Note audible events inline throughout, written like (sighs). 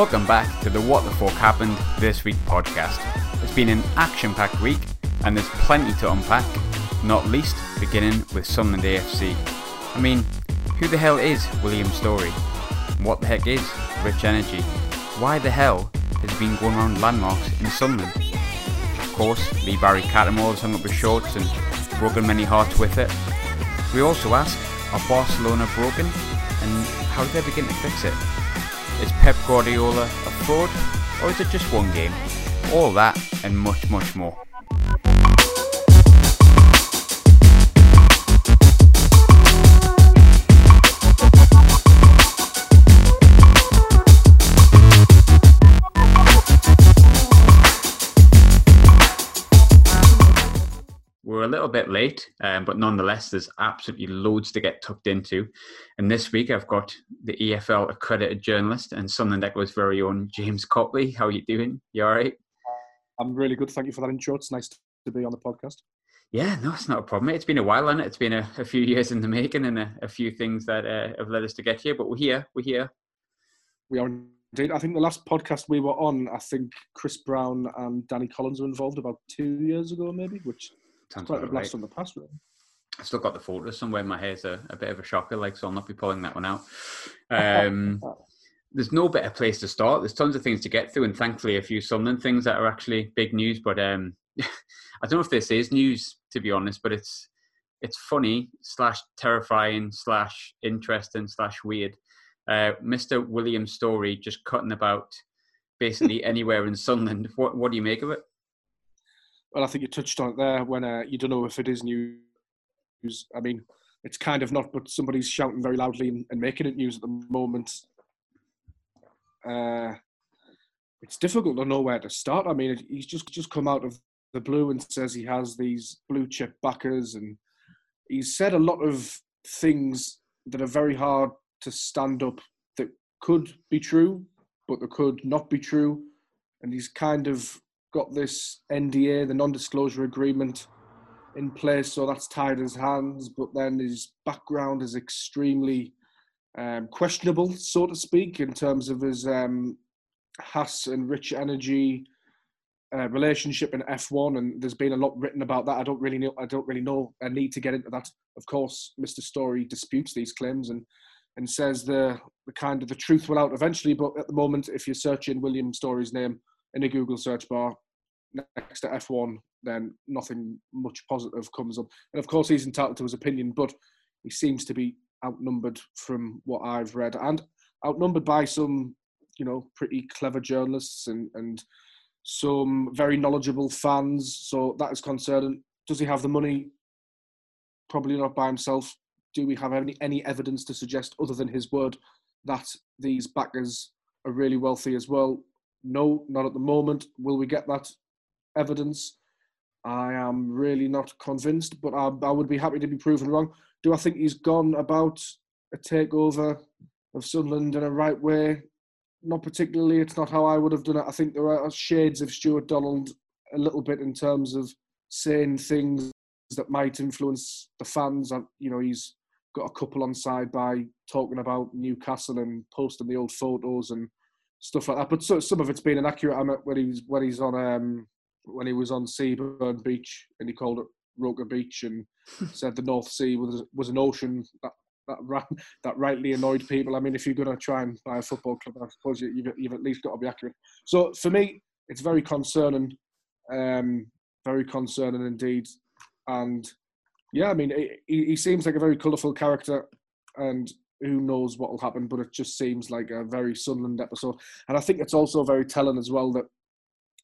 Welcome back to the What the Fork Happened This Week podcast. It's been an action packed week and there's plenty to unpack, not least beginning with Sunderland AFC. I mean, who the hell is William Storey? What the heck is Rich Energy? Why the hell has been going around landmarks in Sunderland? Of course, Lee Barry has hung up his shorts and broken many hearts with it. We also ask, are Barcelona broken and how did they begin to fix it? Is Pep Guardiola a fraud or is it just one game? All that and much, much more. We're a little bit late, um, but nonetheless, there's absolutely loads to get tucked into. And this week, I've got the EFL accredited journalist and Sunderland Echo's very own James Copley. How are you doing? You all right? I'm really good. Thank you for that intro. It's nice to be on the podcast. Yeah, no, it's not a problem. It's been a while, and it? has been a, a, few (laughs) years in the making, and a, a few things that uh, have led us to get here. But we're here. We're here. We are indeed. I think the last podcast we were on, I think Chris Brown and Danny Collins were involved about two years ago, maybe, which Sounds quite a blast right. from the past, really. I've still got the photos somewhere. My hair's a, a bit of a shocker, like so I'll not be pulling that one out. (laughs) Um, (laughs) there's no better place to start. There's tons of things to get through, and thankfully a few Sunderland things that are actually big news. But um, (laughs) I don't know if this is news to be honest, but it's it's funny slash terrifying slash interesting slash weird. Uh, Mr. William Storey just cutting about basically anywhere in Sunderland. What what do you make of it? Well, I think you touched on it there when uh, you don't know if it is news. I mean, it's kind of not, but somebody's shouting very loudly and, and making it news at the moment. Uh, it's difficult to know where to start. I mean, he's just just come out of the blue and says he has these blue chip backers, and he's said a lot of things that are very hard to stand up that could be true, but that could not be true. And he's kind of got this NDA, the non-disclosure agreement, in place, so that's tied his hands. But then his background is extremely um, questionable, so to speak, in terms of his um, Haas and Rich Energy uh, relationship in F1, and there's been a lot written about that. I don't really know. I don't really know. I need to get into that. Of course, Mr. Storey disputes these claims and and says the the kind of the truth will out eventually. But at the moment, if you're searching William Storey's name, in a Google search bar next to F1, then nothing much positive comes up. And of course, he's entitled to his opinion, but he seems to be outnumbered from what I've read and outnumbered by some, you know, pretty clever journalists and, and some very knowledgeable fans. So that is concerning. Does he have the money? Probably not by himself. Do we have any, any evidence to suggest, other than his word, that these backers are really wealthy as well? No, not at the moment. Will we get that evidence? I am really not convinced, but I, I would be happy to be proven wrong. Do I think he's gone about a takeover of Sunderland in a right way? Not particularly. It's not how I would have done it. I think there are shades of Stewart Donald a little bit in terms of saying things that might influence the fans. You know, he's got a couple on side by talking about Newcastle and posting the old photos and stuff like that. But so, some of it's been inaccurate. I met when he's when he's on um, when he was on Seaburn Beach and he called it Roker Beach and (laughs) said the North Sea was was an ocean that that ran, that rightly annoyed people. I mean, if you're going to try and buy a football club, I suppose you've, you've at least got to be accurate. So for me, it's very concerning, um, very concerning indeed. And yeah, I mean, he, he seems like a very colourful character, and who knows what will happen, but it just seems like a very Sunderland episode. And I think it's also very telling as well that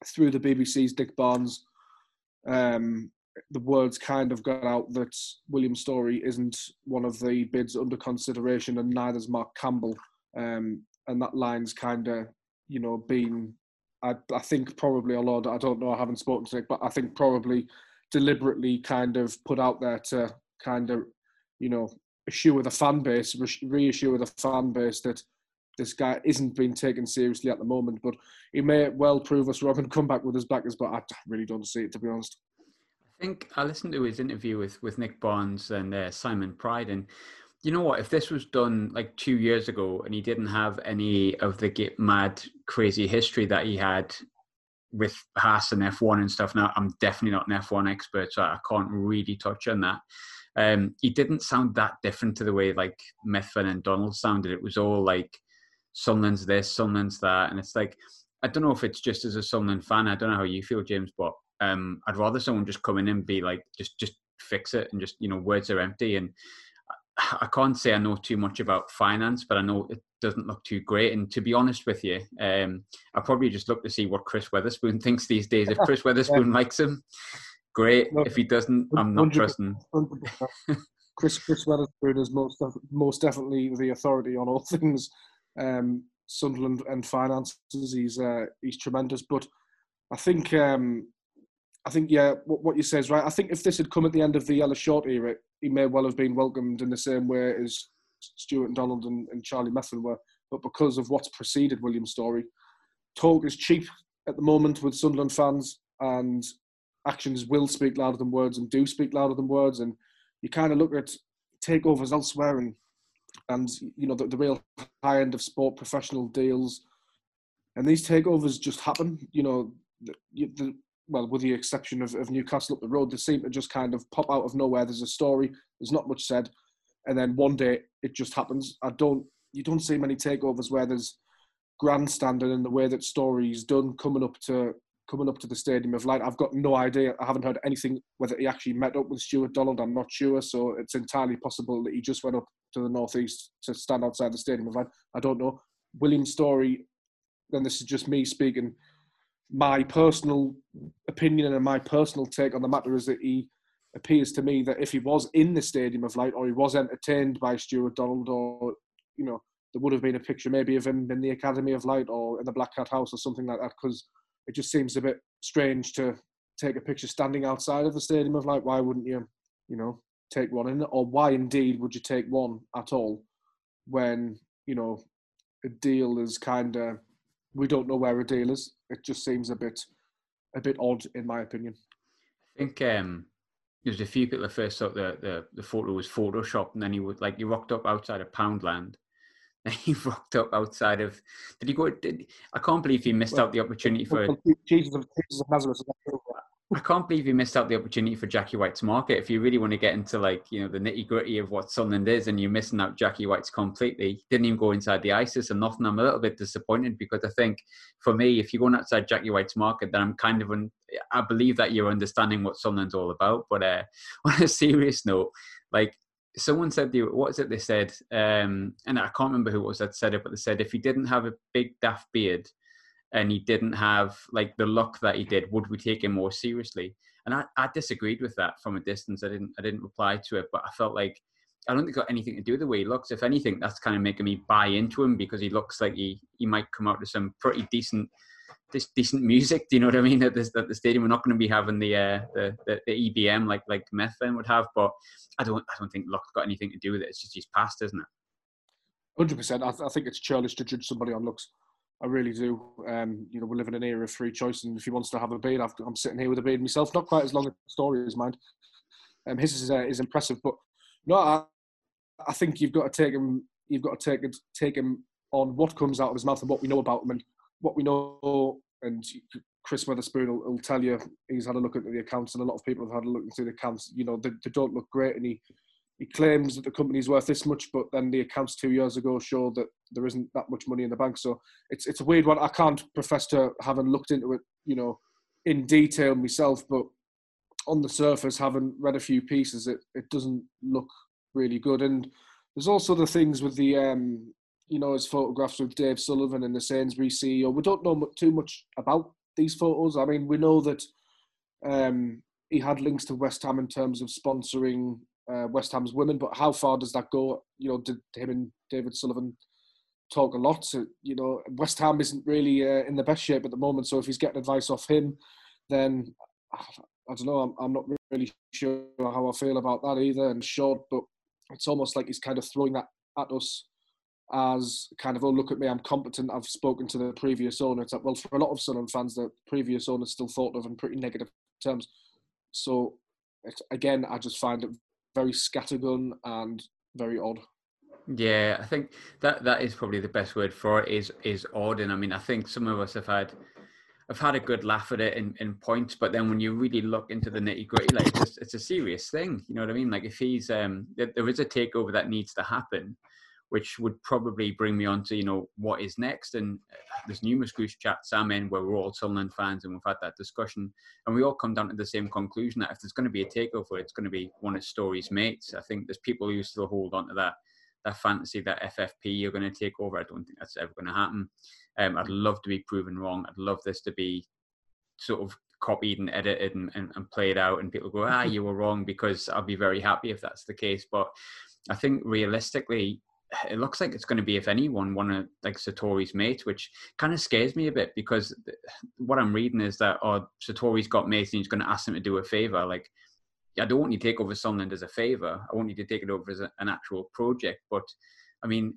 through the BBC's Nick Barnes, um, the words kind of got out that William Storey isn't one of the bids under consideration, and neither is Mark Campbell. Um, and that line's kind of, you know, been, I, I think probably a lot. I don't know, I haven't spoken to Nick, but I think probably deliberately kind of put out there to kind of, you know, assure the fan base, reassure the fan base that this guy isn't being taken seriously at the moment. But he may well prove us wrong and come back with his backers. But I really don't see it to be honest. I think I listened to his interview with with Nick Barnes and uh, Simon Pride, and you know what? If this was done like two years ago and he didn't have any of the get mad crazy history that he had with Haas and F1 and stuff. Now, I'm definitely not an F1 expert, so I can't really touch on that. Um, he didn't sound that different to the way like Methven and Donald sounded. It was all like Sunderland's this, Sunderland's that, and it's like I don't know if it's just as a Sunderland fan. I don't know how you feel, James, but um, I'd rather someone just come in and be like, just just fix it, and just you know, words are empty. And I can't say I know too much about finance, but I know it doesn't look too great. And to be honest with you, um, I probably just look to see what Chris Weatherspoon (laughs) thinks these days. If Chris Weatherspoon (laughs) yeah. likes him, great. if he doesn't, I'm not trusting. Chris Chris Weatherspoon is most most definitely the authority on all (laughs) things um, Sunderland and finances. He's uh, he's tremendous, but I think um, I think yeah, what, what you say is right. I think if this had come at the end of the Ellis Short era, he may well have been welcomed in the same way as Stewart and Donald and, and Charlie Methven were. But because of what's preceded William's story, talk is cheap at the moment with Sunderland fans, and actions will speak louder than words and do speak louder than words. And you kind of look at takeovers elsewhere and and you know the, the real high end of sport professional deals. And these takeovers just happen you know the, the, well with the exception of, of newcastle up the road they seem to just kind of pop out of nowhere. There's a story there's not much said and then one day it just happens. I don't you don't see many takeovers where there's grandstanding in the way that Storey's done coming up to coming up to the Stadium of Light. I've got no idea. I haven't heard anything whether he actually met up with Stewart Donald. I'm not sure. So it's entirely possible that he just went up to the northeast to stand outside the Stadium of Light. I don't know. William's story, then this is just me speaking. My personal opinion and my personal take on the matter is that he appears to me that if he was in the Stadium of Light or he was entertained by Stewart Donald or, you know, there would have been a picture maybe of him in the Academy of Light or in the Black Cat House or something like that because it just seems a bit strange to take a picture standing outside of the stadium of like why wouldn't you you know take one in? Or why indeed would you take one at all when you know a deal is kind of we don't know where a deal is. It just seems a bit a bit odd in my opinion. I think um there's a few people that first thought the, the the photo was photoshopped and then he would like he rocked up outside of poundland (laughs) he rocked up outside of. Did he go? Did, I can't believe he missed out the opportunity for. Jesus of, Jesus of Nazareth. I can't believe he missed out the opportunity for Jacky White's market. If you really want to get into like you know the nitty gritty of what Sunderland is, and you're missing out Jacky White's completely, didn't even go inside the ISIS and nothing. I'm a little bit disappointed because I think for me, if you're going outside Jacky White's market, then I'm kind of un, I believe that you're understanding what Sunderland's all about. But uh, (laughs) on a serious note, like someone said what is it they said? Um, and i can't remember who it was that said it but they said if he didn't have a big daft beard and he didn't have like the look that he did would we take him more seriously? And I, I disagreed with that from a distance. I didn't i didn't reply to it but i felt like i don't think got anything to do with the way he looks. If anything that's kind of making me buy into him because he looks like he he might come out with some pretty decent this decent music. Do you know what I mean? At, this, at the stadium, we're not going to be having the, uh, the, the the EBM like like Methven would have, but I don't I don't think luck's got anything to do with it. It's just he's past, isn't it? Hundred percent. I, th- I think it's churlish to judge somebody on looks. I really do. Um, you know, we live in an era of free choice, and if he wants to have a beard, i am sitting here with a beard myself. Not quite as long a story as mine. Um, his is, uh, is impressive, but no, I, I think you've got to take him. You've got to take take him on what comes out of his mouth and what we know about him, and what we know and Chris Weatherspoon will, will, tell you he's had a look into the accounts, and a lot of people have had a look into the accounts. You know, they, they, don't look great, and he he claims that the company's worth this much, but then the accounts two years ago show that there isn't that much money in the bank. So it's it's a weird one. I can't profess to having looked into it, you know, in detail myself, but on the surface, having read a few pieces, it it doesn't look really good. And there's also the things with the um, you know, his photographs with Dave Sullivan and the Sainsbury's CEO. We don't know too much about these photos. I mean, we know that um, he had links to West Ham in terms of sponsoring uh, West Ham's women, but how far does that go? You know, did him and David Sullivan talk a lot? So, you know, West Ham isn't really uh, in the best shape at the moment. So if he's getting advice off him, then I don't know. I'm, I'm not really sure how I feel about that either. And short, but it's almost like he's kind of throwing that at us as kind of, oh, look at me, I'm competent. I've spoken to the previous owner. It's like, well, for a lot of Sunderland fans, the previous owner still thought of in pretty negative terms. So, again, I just find it very scattergun and very odd. Yeah, I think that that is probably the best word for it. Is is odd, and I mean, I think some of us have had have had a good laugh at it in, in points, but then when you really look into the nitty gritty, like it's, it's a serious thing. You know what I mean? Like if he's um, there is a takeover that needs to happen, which would probably bring me on to you know what is next. And uh, there's numerous group chats I'm in where we're all Sunderland fans and we've had that discussion, and we all come down to the same conclusion that if there's going to be a takeover, it's going to be one of Storey's mates. I think there's people who still hold on to that that fantasy that FFP are going to take over. I don't think that's ever going to happen. Um, I'd love to be proven wrong. I'd love this to be sort of copied and edited and, and, and played out, and people go, ah, you were wrong, because I'll be very happy if that's the case. But I think realistically, it looks like it's going to be if anyone one of like Sartori's mates, which kind of scares me a bit because what I'm reading is that oh Sartori's got mates and he's going to ask them to do a favor. Like I don't want you to take over Sunderland as a favor. I want you to take it over as a, an actual project. But I mean,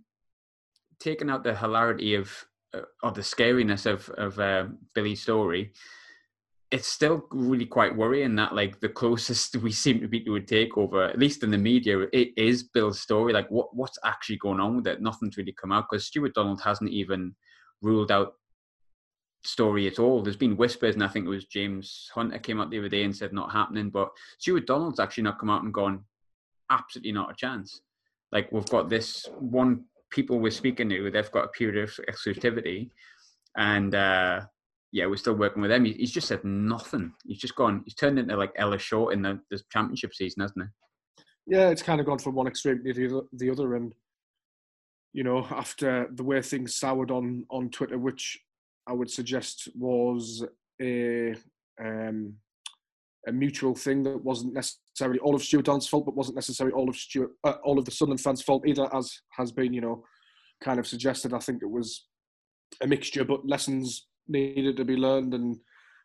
taking out the hilarity of uh, or the scariness of of uh, Billy's story, it's still really quite worrying that like the closest (laughs) we seem to be to a takeover, at least in the media, it is Bill's story. Like what what's actually going on with it? Nothing's really come out because Stewart Donald hasn't even ruled out Storey at all. There's been whispers, and I think it was James Hunter came out the other day and said not happening. But Stewart Donald's actually not come out and gone, absolutely not a chance. Like we've got this one people we're speaking to, they've got a period of exclusivity, and uh, yeah, we're still working with him. He's just said nothing. He's just gone. He's turned into like Ellis Short in the, the championship season, hasn't he? Yeah, it's kind of gone from one extreme to the, the other, and you know, after the way things soured on on Twitter, which I would suggest was a um, a mutual thing that wasn't necessarily all of Stewart Donald's fault, but wasn't necessarily all of Stewart, uh, all of the Sunderland fans' fault either, as has been, you know, kind of suggested. I think it was a mixture, but lessons needed to be learned and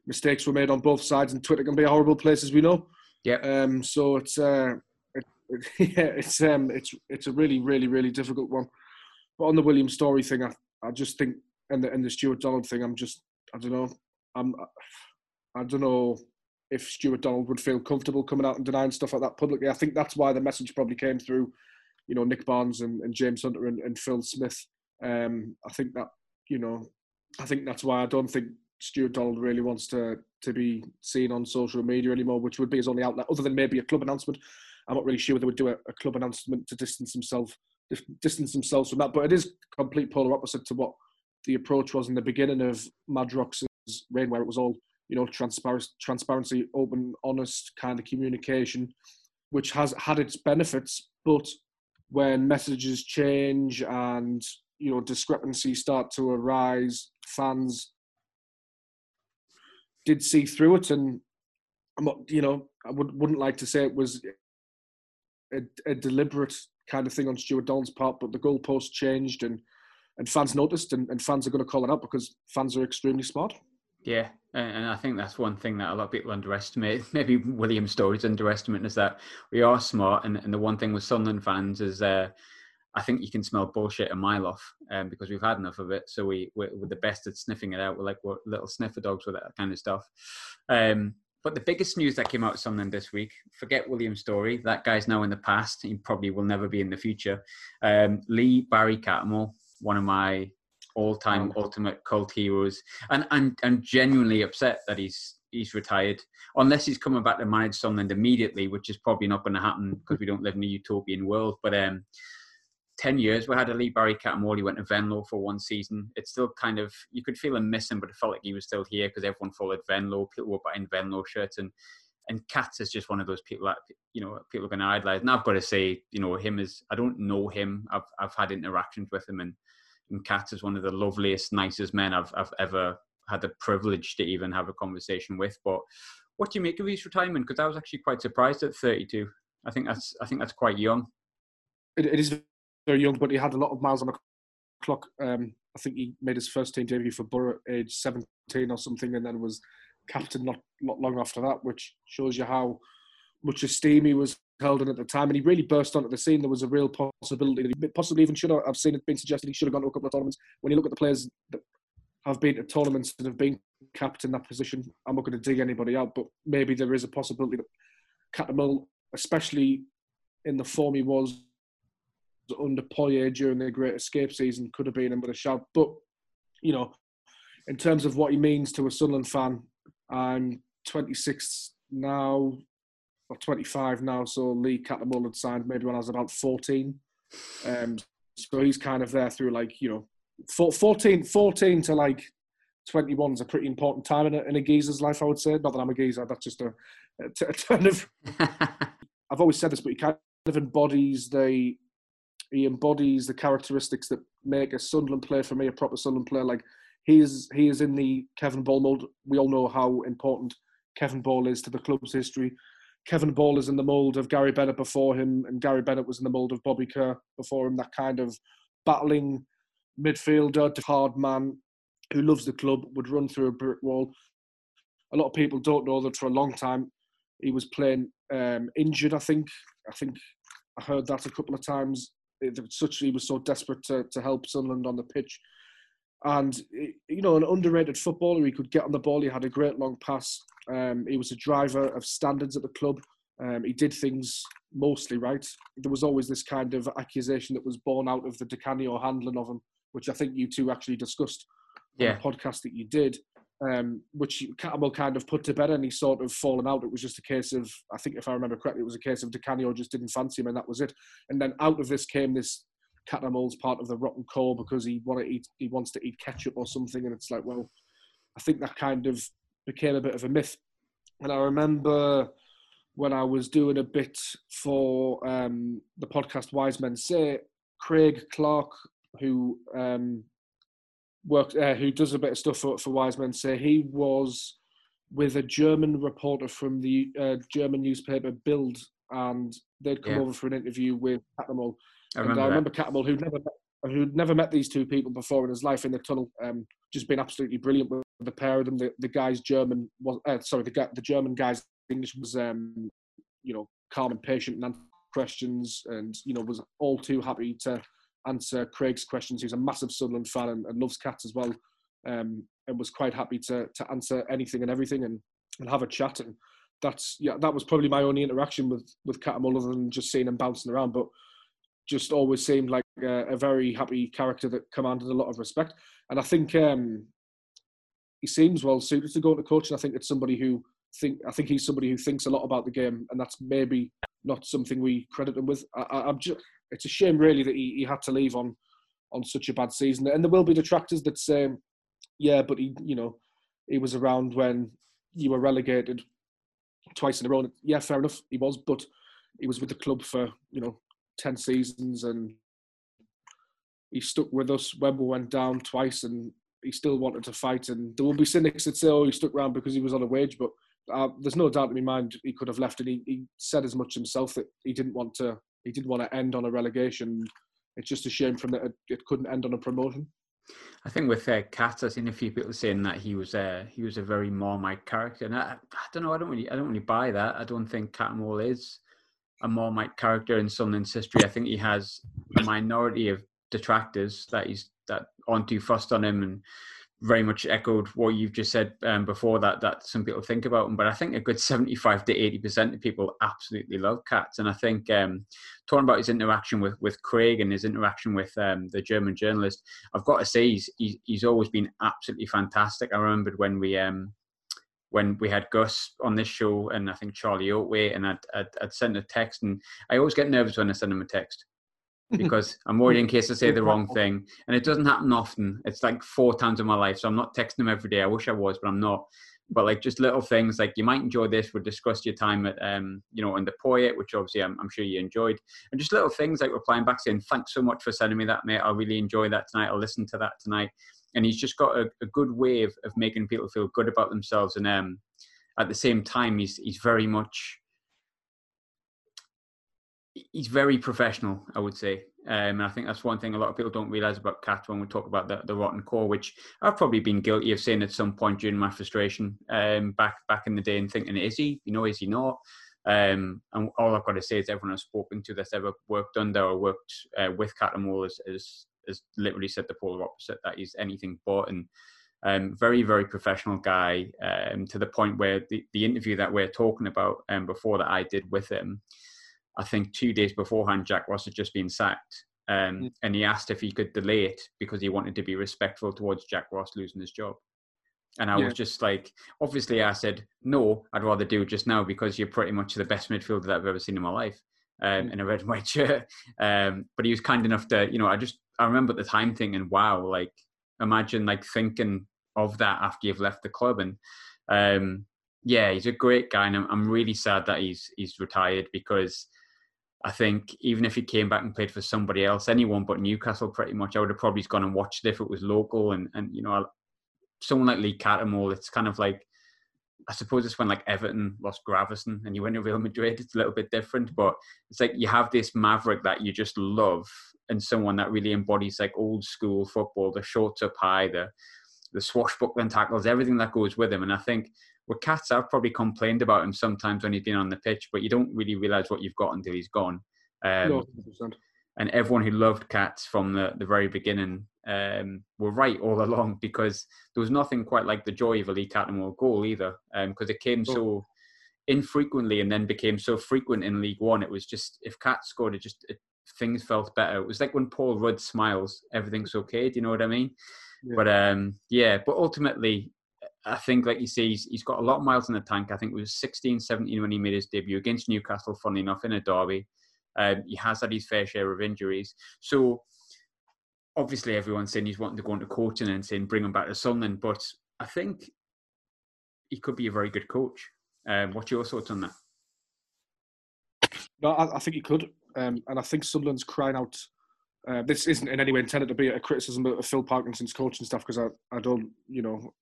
mistakes were made on both sides. And Twitter can be a horrible place, as we know. Yeah. Um. So it's uh, it, it, (laughs) yeah, it's um, it's it's a really, really, really difficult one. But on the William Storey thing, I, I just think, and the and the Stewart Donald thing, I'm just, I don't know, I'm, I don't know if Stewart Donald would feel comfortable coming out and denying stuff like that publicly. I think that's why the message probably came through, you know, Nick Barnes and, and James Hunter and, and Phil Smith. Um, I think that, you know, I think that's why I don't think Stewart Donald really wants to to be seen on social media anymore, which would be his only outlet, other than maybe a club announcement. I'm not really sure whether they would do a, a club announcement to distance himself distance themselves from that. But it is complete polar opposite to what the approach was in the beginning of Madrox's reign, where it was all you know, transparency, transparency, open, honest kind of communication, which has had its benefits. But when messages change and you know discrepancies start to arise, fans did see through it, and you know, I would wouldn't like to say it was a, a deliberate kind of thing on Stewart Donald's part, but the goalpost changed and and fans noticed, and, and fans are going to call it out because fans are extremely smart. Yeah, and I think that's one thing that a lot of people underestimate. (laughs) Maybe William Storey's underestimate is that we are smart, and, and the one thing with Sunderland fans is uh, I think you can smell bullshit a mile off um, because we've had enough of it. So we we're, we're, the best at sniffing it out. We're like we're little sniffer dogs with that kind of stuff. Um, but the biggest news that came out of Sunderland this week, forget William Storey. That guy's now in the past. He probably will never be in the future. Um, Lee Barry Cattermole, one of my all-time ultimate cult heroes, and and and genuinely upset that he's he's retired, unless he's coming back to manage Sunderland immediately, which is probably not going to happen because we don't live in a utopian world. But um, ten years we had a Lee Barry Cattermole. He went to Venlo for one season. It's still kind of you could feel him missing, but it felt like he was still here because everyone followed Venlo. People were buying Venlo shirts and. And Katz is just one of those people that you know people are going to idolize. And I've got to say, you know, him is I don't know him. I've I've had interactions with him, and and Katz is one of the loveliest, nicest men I've, I've ever had the privilege to even have a conversation with. But what do you make of his retirement? Because I was actually quite surprised at 32. I think that's I think that's quite young. it, it is very young, but he had a lot of miles on the clock. Um, I think he made his first team debut for Borough at age 17 or something, and then was captain not, not long after that, which shows you how much esteem he was held in at the time, and he really burst onto the scene. There was a real possibility that he possibly even should have. I've seen it being suggested he should have gone to a couple of tournaments. When you look at the players that have been to tournaments and have been capped in that position, I'm not going to dig anybody out, but maybe there is a possibility that Cattermole, especially in the form he was under Poyet during the Great Escape season could have been in with a shout. But you know, in terms of what he means to a Sunderland fan, I'm 26 now, or 25 now. So Lee Cattermole had signed maybe when I was about 14. Um, so he's kind of there through like you know, 14, 14 to like 21 is a pretty important time in a, in a geezer's life, I would say. Not that I'm a geezer, that's just a, a, a turn of. (laughs) I've always said this, but he kind of embodies the he embodies the characteristics that make a Sunderland player for me a proper Sunderland player. Like he is, he is in the Kevin Ball mold. We all know how important Kevin Ball is to the club's history. Kevin Ball is in the mold of Gary Bennett before him, and Gary Bennett was in the mold of Bobby Kerr before him. That kind of battling midfielder, hard man who loves the club, would run through a brick wall. A lot of people don't know that for a long time he was playing um, injured. I think. I think I heard that a couple of times. Such he was so desperate to, to help Sunderland on the pitch, and you know, an underrated footballer. He could get on the ball. He had a great long pass. Um, he was a driver of standards at the club. Um, he did things mostly right. There was always this kind of accusation that was born out of the Di Canio handling of him, which I think you two actually discussed yeah. on the podcast that you did, um, which Cattermole kind of put to bed and he's sort of fallen out. It was just a case of, I think if I remember correctly, it was a case of Di Canio just didn't fancy him and that was it. And then out of this came this Cattermole's part of the rotten core because he wanted eat, he wants to eat ketchup or something, and it's like, well, I think that kind of became a bit of a myth. And I remember when I was doing a bit for um, the podcast Wise Men Say, Craig Clark, who um, works, uh, who does a bit of stuff for, for Wise Men Say, he was with a German reporter from the uh, German newspaper Bild, and they'd come yeah. over for an interview with Cattermole. I remember, and I remember Cattermole, who'd never met, who'd never met these two people before in his life in the tunnel, um, just been absolutely brilliant with the pair of them. The, the guy's German was uh, sorry, the the German guy's English was um, you know calm and patient and answered questions, and you know was all too happy to answer Craig's questions. He's a massive Sunderland fan and, and loves cats as well, um, and was quite happy to to answer anything and everything and, and have a chat. And that's yeah, that was probably my only interaction with with Cattermole other than just seeing him bouncing around, but just always seemed like a, a very happy character that commanded a lot of respect. And I think um, he seems well suited to go to coaching. I think it's somebody who think I think he's somebody who thinks a lot about the game, and that's maybe not something we credit him with. I, am just it's a shame really that he, he had to leave on on such a bad season. And there will be detractors that say, yeah, but he you know he was around when you were relegated twice in a row. Yeah, fair enough, he was, but he was with the club for you know ten seasons and he stuck with us when we went down twice and he still wanted to fight. And there will be cynics that say, oh, he stuck around because he was on a wage, but uh, there's no doubt in my mind he could have left, and he, he said as much himself that he didn't want to he didn't want to end on a relegation. It's just a shame from that it, it couldn't end on a promotion. I think with uh, Kat, I've seen a few people saying that he was a uh, he was a very Marmite character, and I, I don't know. I don't really I don't really buy that. I don't think Cattermole is a Marmite character in Sunderland's history. I think he has a minority of detractors that he's that aren't too fussed on him and very much echoed what you've just said um, before that that some people think about them but i think a good (laughs) 75 to 80 percent of people absolutely love cats. And i think um, talking about his interaction with with craig and his interaction with um, the german journalist i've got to say he's, he's, always been absolutely fantastic. I remembered when we um when we had Gus on this show and I think Charlie Oatway and I'd, I'd, I'd sent a text and I always get nervous when I send him a text because (laughs) I'm worried in case I say the wrong thing. And it doesn't happen often. It's like four times in my life. So I'm not texting them every day. I wish I was, but I'm not. But like just little things like you might enjoy this. We'll discuss your time at um, you know, in the Poyet, which obviously I'm, I'm, sure you enjoyed. And just little things like replying back saying, Thanks so much for sending me that, mate. I really enjoy that tonight. I'll listen to that tonight. And he's just got a, a good way of, of making people feel good about themselves. And um at the same time he's he's very much he's very professional, I would say. Um, and I think that's one thing a lot of people don't realize about Cat when we talk about the, the rotten core, which I've probably been guilty of saying at some point during my frustration um, back back in the day and thinking, is he? You know, is he not? Um, and all I've got to say is everyone I've spoken to that's ever worked under or worked uh, with Cattermole has, has, has literally said the polar opposite, that he's anything but. And um, very, very professional guy um, to the point where the, the interview that we're talking about um, before that I did with him, I think two days beforehand, Jack Ross had just been sacked. Um, mm. And he asked if he could delay it because he wanted to be respectful towards Jack Ross losing his job. And I yeah. was just like, obviously, I said, no, I'd rather do it just now because you're pretty much the best midfielder that I've ever seen in my life um, mm. in a red and white (laughs) shirt. Um, but he was kind enough to, you know, I just, I remember the time thinking, wow, like, imagine like thinking of that after you've left the club. And um, yeah, he's a great guy. And I'm, I'm really sad that he's, he's retired because I think even if he came back and played for somebody else, anyone but Newcastle, pretty much, I would have probably gone and watched it if it was local. And, and you know, someone like Lee Cattermole, it's kind of like I suppose it's when like Everton lost Gravesen and you went to Real Madrid, it's a little bit different. But it's like you have this maverick that you just love and someone that really embodies like old school football, the shorts up high, the the swashbuckling tackles, everything that goes with him. And I think with Cats, I've probably complained about him sometimes when he's been on the pitch, but you don't really realise what you've got until he's gone. Um, no, and everyone who loved Cats from the, the very beginning um, were right all (laughs) along because there was nothing quite like the joy of a Lee Cattermole goal either because um, it came so infrequently and then became so frequent in League One. It was just if Cats scored, it just it, things felt better. It was like when Paul Rudd smiles, everything's okay. Do you know what I mean? Yeah. But um, yeah, but ultimately, I think, like you say, he's, he's got a lot of miles in the tank. I think it was 16, 17 when he made his debut against Newcastle, funny enough, in a derby. Um, he has had his fair share of injuries. So obviously everyone's saying he's wanting to go into coaching and saying bring him back to Sunderland, but I think he could be a very good coach. Um, what's your thoughts on that? No, I, I think he could, um, and I think Sunderland's crying out. Uh, this isn't in any way intended to be a criticism of Phil Parkinson's coaching stuff because I, I don't, you know,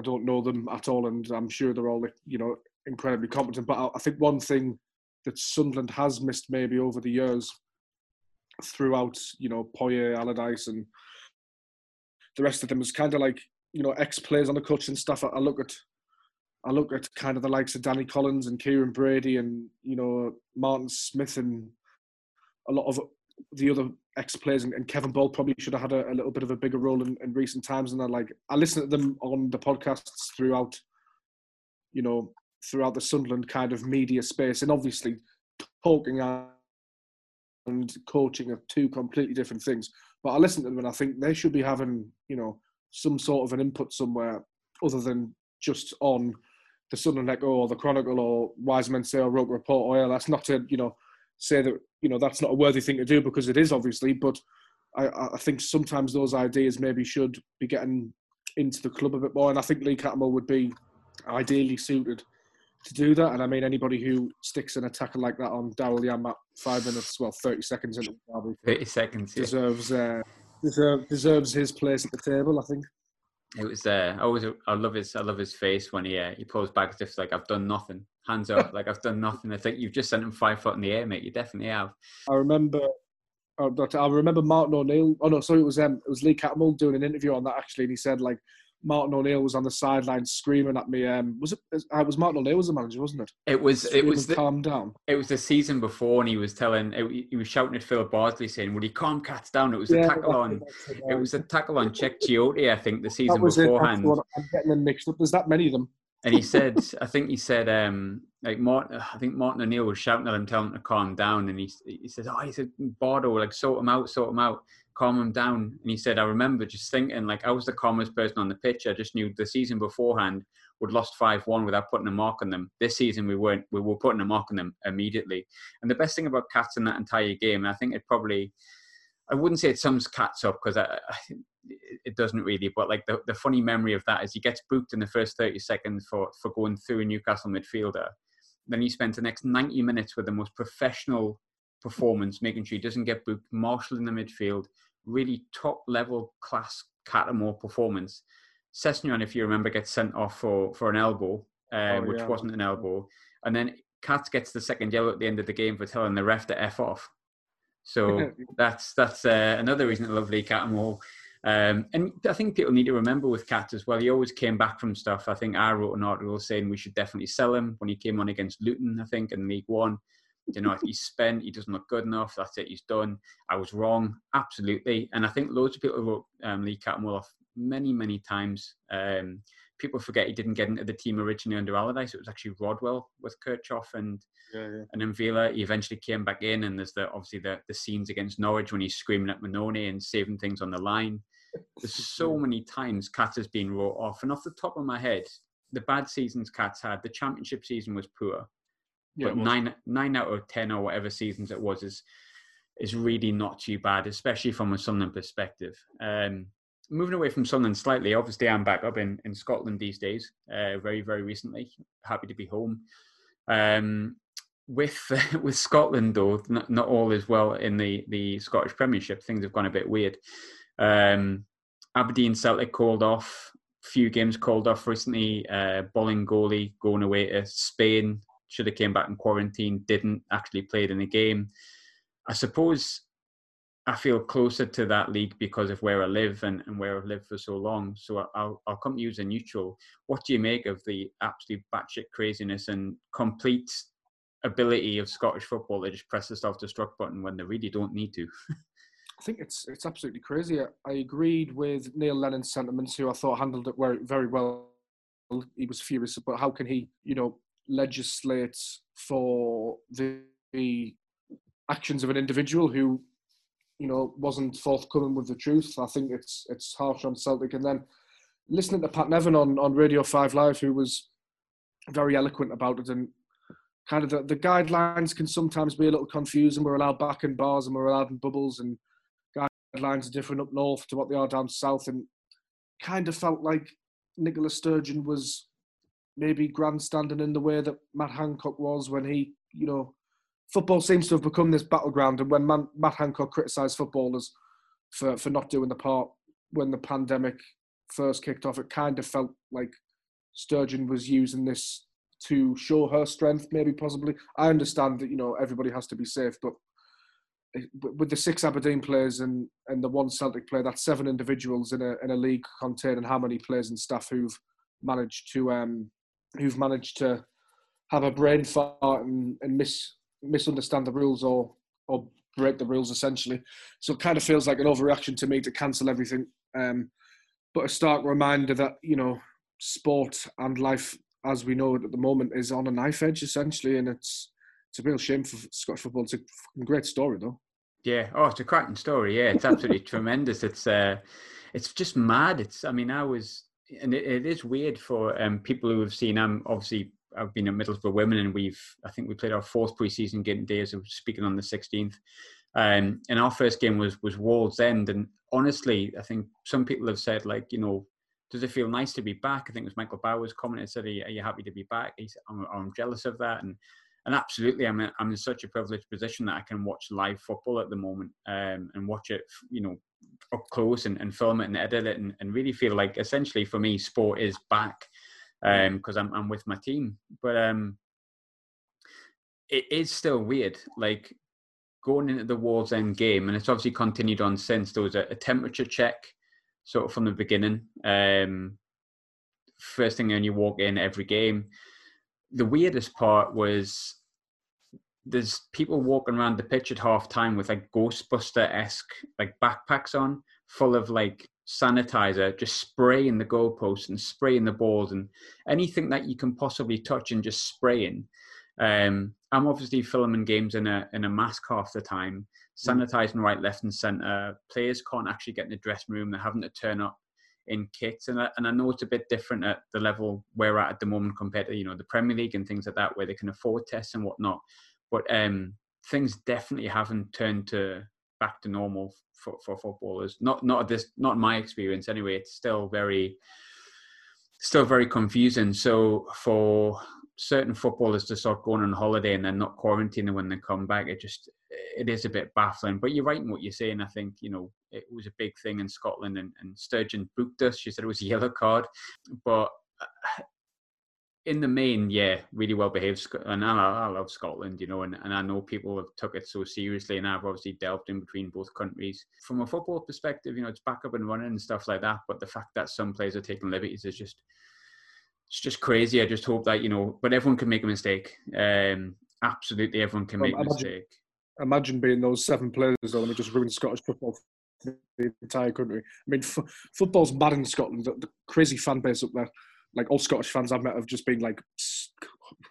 I don't know them at all, and I'm sure they're all, you know, incredibly competent. But I, think one thing that Sunderland has missed maybe over the years throughout, you know, Poyet, Allardyce, and the rest of them is kind of like, you know, ex players on the coach and stuff. I, I look at, I look at kind of the likes of Danny Collins and Kieron Brady and you know Martin Smith and a lot of the other ex players and, and, Kevin Ball probably should have had a, a little bit of a bigger role in, in, recent times. And I like I listen to them on the podcasts throughout, you know, throughout the Sunderland kind of media space, and obviously talking and coaching are two completely different things. But I listen to them and I think they should be having, you know, some sort of an input somewhere other than just on the Sunderland Echo or oh, the Chronicle or Wise Men Say or Roker Report. Or oh, yeah, that's not to, you know, say that, you know, that's not a worthy thing to do because it is obviously. But I, I think sometimes those ideas maybe should be getting into the club a bit more. And I think Lee Cattermole would be ideally suited to do that. And I mean, anybody who sticks an attacker like that on Daryl Yam at five minutes, well, 30 seconds into the 30 seconds, yeah. deserves, uh, deserve, deserves his place at the table, I think. It was uh, I always I love his I love his face when he uh, he pulls back as if like I've done nothing, hands up, like I've done nothing. I think you've just sent him five foot in the air, mate. You definitely have. I remember oh, I remember Martin O'Neill. Oh no, sorry, it was um, it was Lee Cattermole doing an interview on that actually, and he said like Martin O'Neill was on the sideline screaming at me. Um, was it? Uh, was Martin O'Neill was the manager, wasn't it? It was. Screaming, it was. The, calm down. It was the season before, and he was telling. He was shouting at Philip Bardsley, saying, "Would he calm cats down?" It was yeah, a tackle on. It was a tackle on Cheick Tioté, I think, the season beforehand. It, I'm getting them mixed up. There's that many of them. And he said, I think he said, um, like Martin, I think Martin O'Neill was shouting at him, telling him to calm down, and he he said, "Oh, he said, Bardo, like sort him out, sort him out." calm him down. And he said, I remember just thinking, like, I was the calmest person on the pitch. I just knew the season beforehand we'd lost 5 1 without putting a mark on them. This season, we weren't, we were putting a mark on them immediately. And the best thing about Cats in that entire game, and I think it probably, I wouldn't say it sums Cats up because it doesn't really, but like the, the funny memory of that is he gets booked in the first 30 seconds for, for going through a Newcastle midfielder. Then he spent the next 90 minutes with the most professional performance, making sure he doesn't get booked, marshalling the midfield, really top level class Cattermole performance. Sessegnon, if you remember, gets sent off for, for an elbow, uh, oh, which yeah. wasn't an elbow. And then Katz gets the second yellow at the end of the game for telling the ref to F off. So (laughs) that's that's uh, another reason to love Lee Cattermole. Um, and I think people need to remember with Cat as well, he always came back from stuff. I think I wrote an article saying we should definitely sell him when he came on against Luton, I think, in League One. You know, he's spent, he doesn't look good enough. That's it, he's done. I was wrong, absolutely. And I think loads of people wrote um, Lee Cattermole off many, many times um, people forget he didn't get into the team originally under Allardyce. It was actually Rodwell with Kirchhoff and yeah, yeah. and M'Vila. He eventually came back in, and there's the obviously the the scenes against Norwich when he's screaming at Mannone and saving things on the line. There's (laughs) so many times Katz has been wrote off, and off the top of my head, the bad seasons Katz had, the championship season was poor, Yeah, but was. nine nine out of ten or whatever seasons it was is is really not too bad, especially from a Sunderland perspective. Um, moving away from Sunderland slightly, obviously I'm back up in, in Scotland these days, uh, very very recently. Happy to be home. Um, with (laughs) with Scotland though, not, not all is well in the the Scottish Premiership. Things have gone a bit weird. Um, Aberdeen Celtic called off. Few games called off recently. Uh, goalie going away to Spain. Should have came back in quarantine. Didn't actually played in the game. I suppose I feel closer to that league because of where I live and, and where I've lived for so long. So I'll I'll come to you as a neutral. What do you make of the absolute batshit craziness and complete ability of Scottish football to just press the self-destruct button when they really don't need to? (laughs) I think it's it's absolutely crazy. I, I agreed with Neil Lennon's sentiments, who I thought handled it very very well. He was furious about how can he, you know, legislate for the, the actions of an individual who, you know, wasn't forthcoming with the truth. I think it's it's harsh on Celtic. And then listening to Pat Nevin on on Radio Five Live, who was very eloquent about it and kind of the, the guidelines can sometimes be a little confusing. We're allowed back in bars and we're allowed in bubbles and guidelines are different up north to what they are down south, and kind of felt like Nicola Sturgeon was maybe grandstanding in the way that Matt Hancock was when he, you know, football seems to have become this battleground, and when Man, Matt Hancock criticised footballers for for not doing the part when the pandemic first kicked off, it kind of felt like Sturgeon was using this to show her strength, maybe possibly. I understand that you know everybody has to be safe, but with the six Aberdeen players and, and the one Celtic player, that's seven individuals in a in a league containing how many players and staff who've managed to um who've managed to have a brain fart and, and mis misunderstand the rules or or break the rules essentially. So it kind of feels like an overreaction to me to cancel everything. Um, but a stark reminder that you know sport and life as we know it at the moment is on a knife edge essentially, and it's it's a real shame for Scottish football. It's a great story, though. Yeah. Oh, it's a cracking story. Yeah, it's absolutely (laughs) tremendous. It's uh, it's just mad. It's. I mean, I was, and it, it is weird for um people who have seen. I'm obviously I've been at Middlesbrough Women, and we've I think we played our fourth preseason game today as I was speaking on the 16th. Um, and our first game was was Wallsend, and honestly, I think some people have said like, you know, does it feel nice to be back? I think it was Michael Bowers commented said, "Are you, are you happy to be back?" He said, I'm, "I'm jealous of that," and and absolutely, I'm in, I'm in such a privileged position that I can watch live football at the moment um, and watch it, you know, up close and, and film it and edit it and, and really feel like essentially for me, sport is back because um, I'm I'm with my team. But um, it is still weird, like going into the Wallsend game, and it's obviously continued on since. There was a, a temperature check sort of from the beginning. Um, first thing when you walk in every game the weirdest part was there's people walking around the pitch at half time with like Ghostbuster esque like backpacks on, full of like sanitizer, just spraying the goalposts and spraying the balls and anything that you can possibly touch and just spraying. Um, I'm obviously filming games in a in a mask half the time, sanitizing right, left, and center. Players can't actually get in the dressing room; they're having to turn up in kits, and I, and I know it's a bit different at the level we're at at the moment compared to you know the Premier League and things like that, where they can afford tests and whatnot. But um, things definitely haven't turned to back to normal for, for footballers. Not not this not my experience anyway. It's still very still very confusing. So for certain footballers to start going on holiday and then not quarantining when they come back, it just it is a bit baffling. But you're right in what you're saying. I think you know it was a big thing in Scotland, and, and Sturgeon booked us. She said it was a (laughs) yellow card, but in the main, yeah, really well behaved. And I, I love Scotland, you know, and, and I know people have took it so seriously, and I've obviously delved in between both countries. From a football perspective, you know, it's back up and running and stuff like that. But the fact that some players are taking liberties is just it's just crazy. I just hope that you know, but everyone can make a mistake. Um, absolutely, everyone can make a mistake. Imagine being those seven players though, and it just ruined Scottish football for the entire country. I mean, f- football's mad in Scotland. The, the, crazy fan base up there. Like all Scottish fans I've met have just been like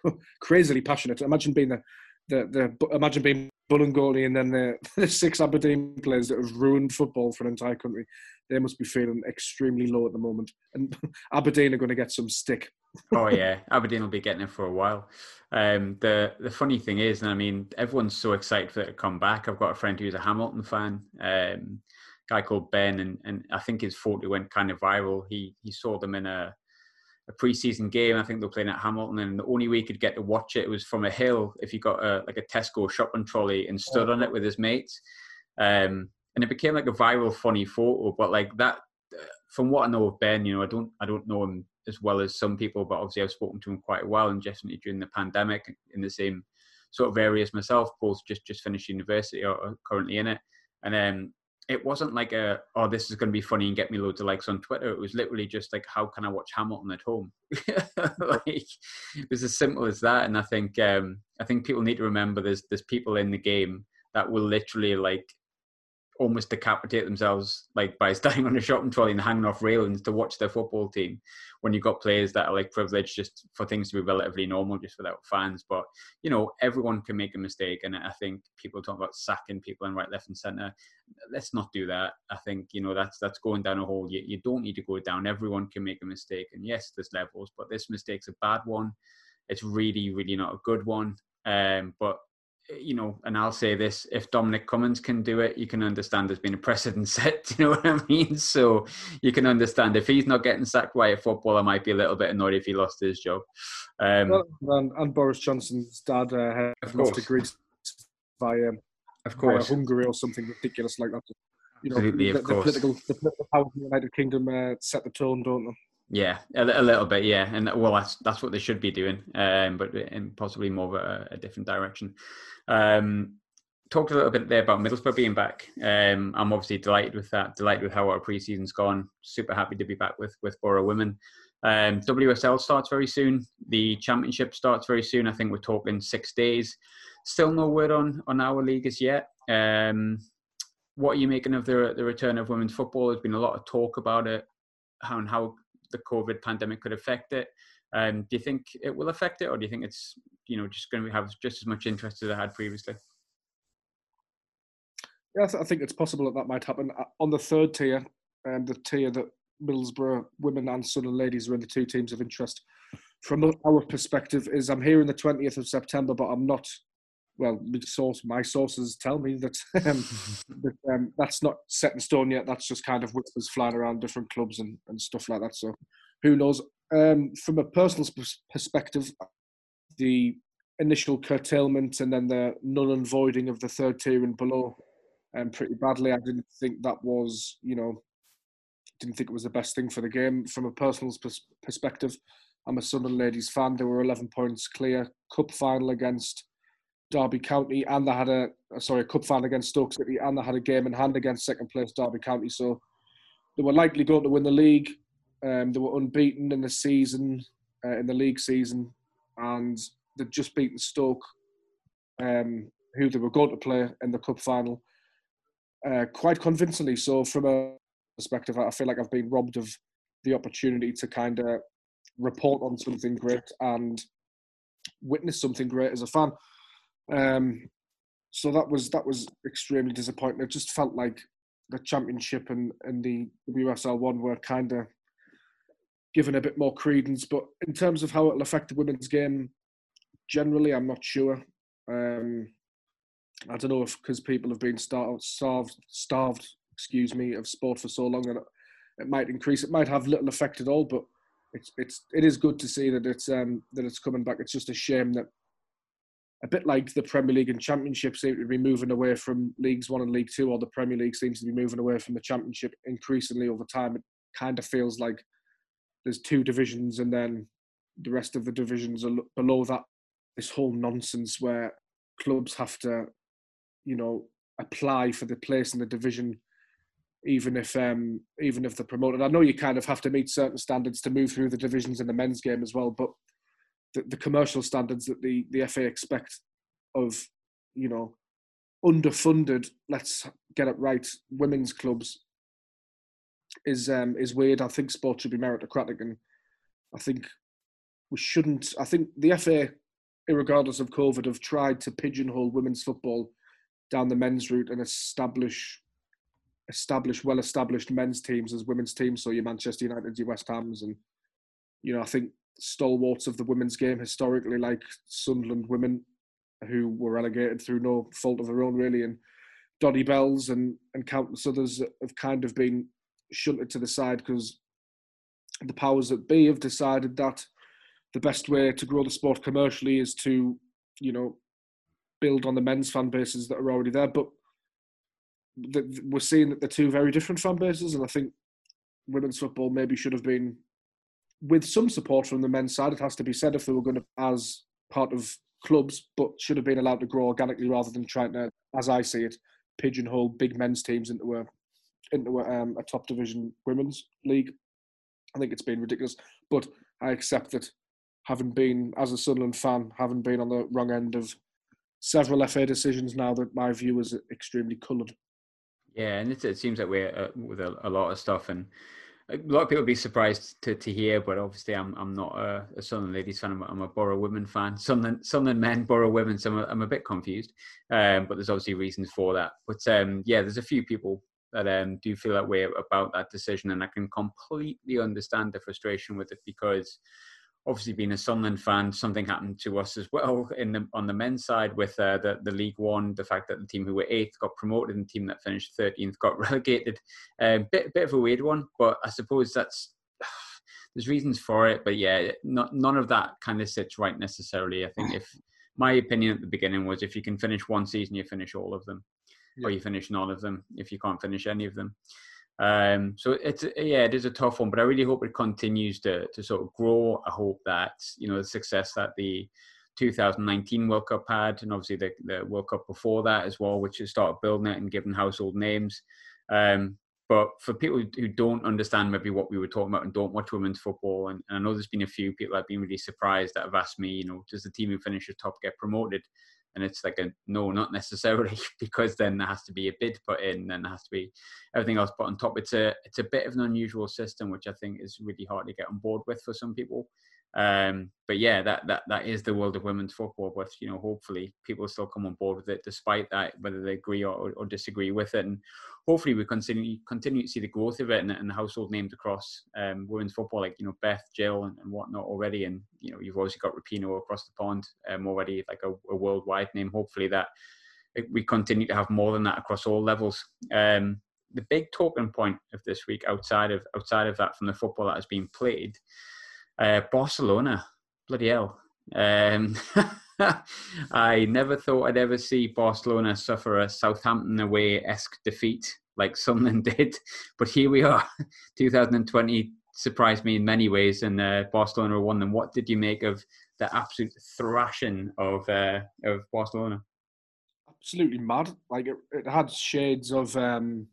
(laughs) crazily passionate. Imagine being the the, the imagine being Bolingoli and then the, (laughs) the six Aberdeen players that have ruined football for an entire country. They must be feeling extremely low at the moment, and (laughs) Aberdeen are going to get some stick. oh yeah, Aberdeen will be getting it for a while. Um, the the funny thing is, and I mean, everyone's so excited for it to come back. I've got a friend who's a Hamilton fan, um, guy called Ben, and, and I think his photo went kind of viral. He he saw them in a a preseason game. I think they were playing at Hamilton, and the only way he could get to watch it was from a hill. If you got a like a Tesco shopping trolley and stood on it with his mates, um, and it became like a viral, funny photo. But like that, from what I know of Ben, you know, I don't I don't know him as well as some people, but obviously I've spoken to him quite a while, and definitely during the pandemic in the same sort of areas myself. Both just just finished university or currently in it, and um, it wasn't like a oh this is going to be funny and get me loads of likes on Twitter. It was literally just like how can I watch Hamilton at home? (laughs) like it was as simple as that. And I think um, I think people need to remember there's there's people in the game that will literally like almost decapitate themselves like by (laughs) standing on a shopping trolley and hanging off railings to watch their football team when you've got players that are like privileged just for things to be relatively normal just without fans. But you know everyone can make a mistake and i think people talk about sacking people in right left and center let's not do that. I think you know that's that's going down a hole. You, you don't need to go down. Everyone can make a mistake and yes there's levels but this mistake's a bad one. It's really really not a good one. Um, but you know, and I'll say this: if Dominic Cummings can do it, you can understand there's been a precedent (laughs) set. You know what I mean? So you can understand if he's not getting sacked by a footballer, I might be a little bit annoyed if he lost his job. Um, well, and, and, Boris Johnson's dad uh, of course. to Greece via, of course, via Hungary or something ridiculous like that. You know, Absolutely, the, of course. Political, the political power of the United Kingdom uh, set the tone, don't they? Yeah, a, a, little bit, yeah, and well, that's that's what they should be doing, um, but in possibly more of a, a different direction. Um, talked a little bit there about Middlesbrough being back. Um, I'm obviously delighted with that. Delighted with how our preseason's gone. Super happy to be back with with Borough Women. Um, WSL starts very soon. The Championship starts very soon. I think we're talking six days. Still no word on on our league as yet. Um, what are you making of the the return of women's football? There's been a lot of talk about it, how and how the COVID pandemic could affect it. Um, do you think it will affect it, or do you think it's you know just going to have just as much interest as it had previously? Yeah, I, think it's possible that that might happen uh, on the third tier, um, the tier that Middlesbrough women and Sunderland ladies are in the two teams of interest. From our perspective, is I'm here on the 20th of September, but I'm not. Well, source, my sources tell me that, (laughs) um, (laughs) that um, that's not set in stone yet. That's just kind of whispers flying around different clubs and, and stuff like that. So, who knows? Um, from a personal perspective, the initial curtailment and then the null and voiding of the third tier and below um, pretty badly. I didn't think that was, you know, didn't think it was the best thing for the game. From a personal pers- perspective, I'm a Sunderland ladies fan. They were 11 points clear. Cup final against Derby County, and they had a sorry a cup final against Stoke City, and they had a game in hand against second place Derby County. So they were likely going to win the league. Um, they were unbeaten in the season, uh, in the league season, and they'd just beaten Stoke, um, who they were going to play in the cup final, uh, quite convincingly. So, from a perspective, I feel like I've been robbed of the opportunity to kind of report on something great and witness something great as a fan. Um, so that was that was extremely disappointing. It just felt like the championship and, and the WSL one were kind of given a bit more credence. But in terms of how it'll affect the women's game, generally, I'm not sure. Um, I don't know if because people have been starved, starved, starved, excuse me, of sport for so long, and it, it might increase. It might have little effect at all, but it's it's it is good to see that it's um that it's coming back. It's just a shame that a bit like the Premier League and Championship seem to be moving away from Leagues One and League Two, or the Premier League seems to be moving away from the Championship increasingly over time. It kind of feels like there's two divisions and then the rest of the divisions are below that. This whole nonsense where clubs have to, you know, apply for the place in the division, even if um, even if they're promoted. I know you kind of have to meet certain standards to move through the divisions in the men's game as well, but the, the commercial standards that the the FA expect of, you know, underfunded. Let's get it right. Women's clubs is um, is weird. I think sport should be meritocratic, and I think we shouldn't. I think the FA, regardless of COVID, have tried to pigeonhole women's football down the men's route and establish establish well established men's teams as women's teams. So your Manchester United, your West Hams, and you know I think stalwarts of the women's game historically, like Sunderland women, who were relegated through no fault of their own really, and Donny Belles and and countless others have kind of been shunted to the side because the powers that be have decided that the best way to grow the sport commercially is to, you know, build on the men's fan bases that are already there. But the, we're seeing that they're two very different fan bases, and I think women's football maybe should have been with some support from the men's side. It has to be said if they were going to, as part of clubs, but should have been allowed to grow organically rather than trying to, as I see it, pigeonhole big men's teams into a into a, um, a top division women's league. I think it's been ridiculous, but I accept that having been, as a Sunderland fan, having been on the wrong end of several FA decisions now that my view is extremely coloured. Yeah, and it, it seems like we're uh, with a, a, lot of stuff, and a lot of people would be surprised to, to hear. But obviously, I'm I'm not a, a Sunderland ladies fan. I'm a, I'm a Borough women fan. Sunderland Sunderland men, (laughs) Borough women. So I'm a, I'm a bit confused. Um, but there's obviously reasons for that. But um, yeah, there's a few people that um, do feel that way about that decision, and I can completely understand the frustration with it because obviously being a Sunderland fan, something happened to us as well (laughs) in the on the men's side with uh, the the League One. The fact that the team who were eighth got promoted and the team that finished thirteenth got (laughs) relegated. A uh, bit bit of a weird one, but I suppose that's (sighs) there's reasons for it. But yeah, not, none of that kind of sits right necessarily. I think if my opinion at the beginning was if you can finish one season, you finish all of them, yeah. or you finish none of them if you can't finish any of them. Um, so it's yeah, it is a tough one, but I really hope it continues to to sort of grow. I hope that you know the success that the 2019 World Cup had, and obviously the, the World Cup before that as well, which has started building it and giving household names. Um, but for people who don't understand maybe what we were talking about and don't watch women's football, and, and I know there's been a few people that have been really surprised that have asked me, you know, does the team who finishes top get promoted? And it's like a no not necessarily (laughs) because then there has to be a bid put in then there has to be everything else put on top it's a it's a bit of an unusual system which i think is really hard to get on board with for some people um, but yeah, that, that that is the world of women's football. But you know, hopefully, people still come on board with it, despite that, whether they agree or, or disagree with it. And hopefully, we continue continue to see the growth of it and, and the household names across um, women's football, like you know Beth, Jill, and, and, whatnot already. And you know, you've also got Rapinoe across the pond um, already, like a, a, worldwide name. Hopefully, that we continue to have more than that across all levels. Um, the big talking point of this week, outside of outside of that, from the football that has been played uh, Barcelona, bloody hell. Um, (laughs) I never thought I'd ever see Barcelona suffer a Southampton away esque defeat like Sunderland (laughs) did, but here we are. (laughs) 2020 surprised me in many ways, and uh, Barcelona won them. What did you make of the absolute thrashing of uh, of Barcelona? Absolutely mad. Like it, it had shades of um,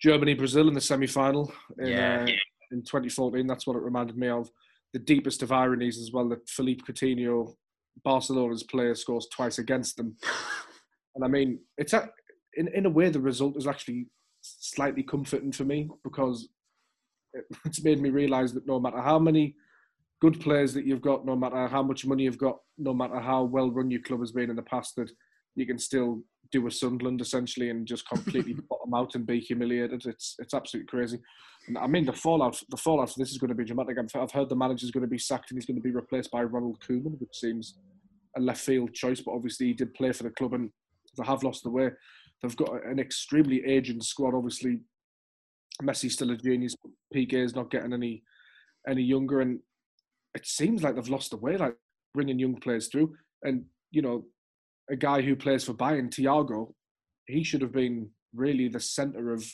Germany Brazil in the semi final. Yeah. Uh, in 2014. That's what it reminded me of. The deepest of ironies as well that Philippe Coutinho, Barcelona's player, scores twice against them. (laughs) And I mean, it's a, in in a way the result is actually slightly comforting for me because (laughs) it's made me realise that no matter how many good players that you've got, no matter how much money you've got, no matter how well run your club has been in the past, that you can still do a Sunderland essentially and just completely (laughs) bottom out and be humiliated. It's it's absolutely crazy. I mean the fallout the fallout for this is going to be dramatic. I've heard the manager's going to be sacked and he's going to be replaced by Ronald Koeman, which seems a left field choice, but obviously he did play for the club and they have lost the way. They've got an extremely aging squad. Obviously, Messi's still a genius, Piqué is not getting any any younger, and it seems like they've lost the way, like bringing young players through. And you know, a guy who plays for Bayern, Thiago, he should have been really the centre of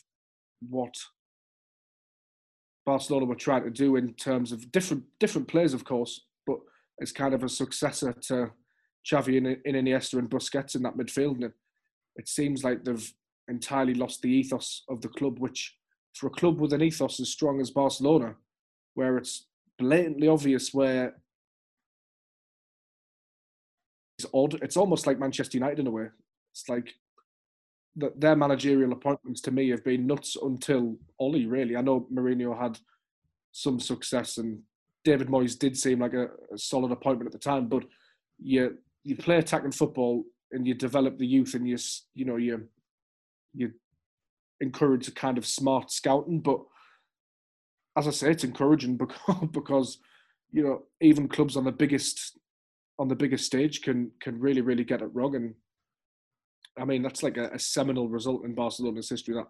what Barcelona were trying to do in terms of different different players, of course, but as kind of a successor to Xavi and, and Iniesta and Busquets in that midfield. And it, it seems like they've entirely lost the ethos of the club, which for a club with an ethos as strong as Barcelona, where it's blatantly obvious where it's odd. It's almost like Manchester United in a way. It's like that their managerial appointments to me have been nuts until Ole. Really, I know Mourinho had some success and David Moyes did seem like a, a solid appointment at the time, but you you play attacking football and you develop the youth and you you know you you encourage a kind of smart scouting. But as I say, it's encouraging (laughs) because because you know even clubs on the biggest on the biggest stage can can really really get it wrong. And I mean that's like a, a seminal result in Barcelona's history. That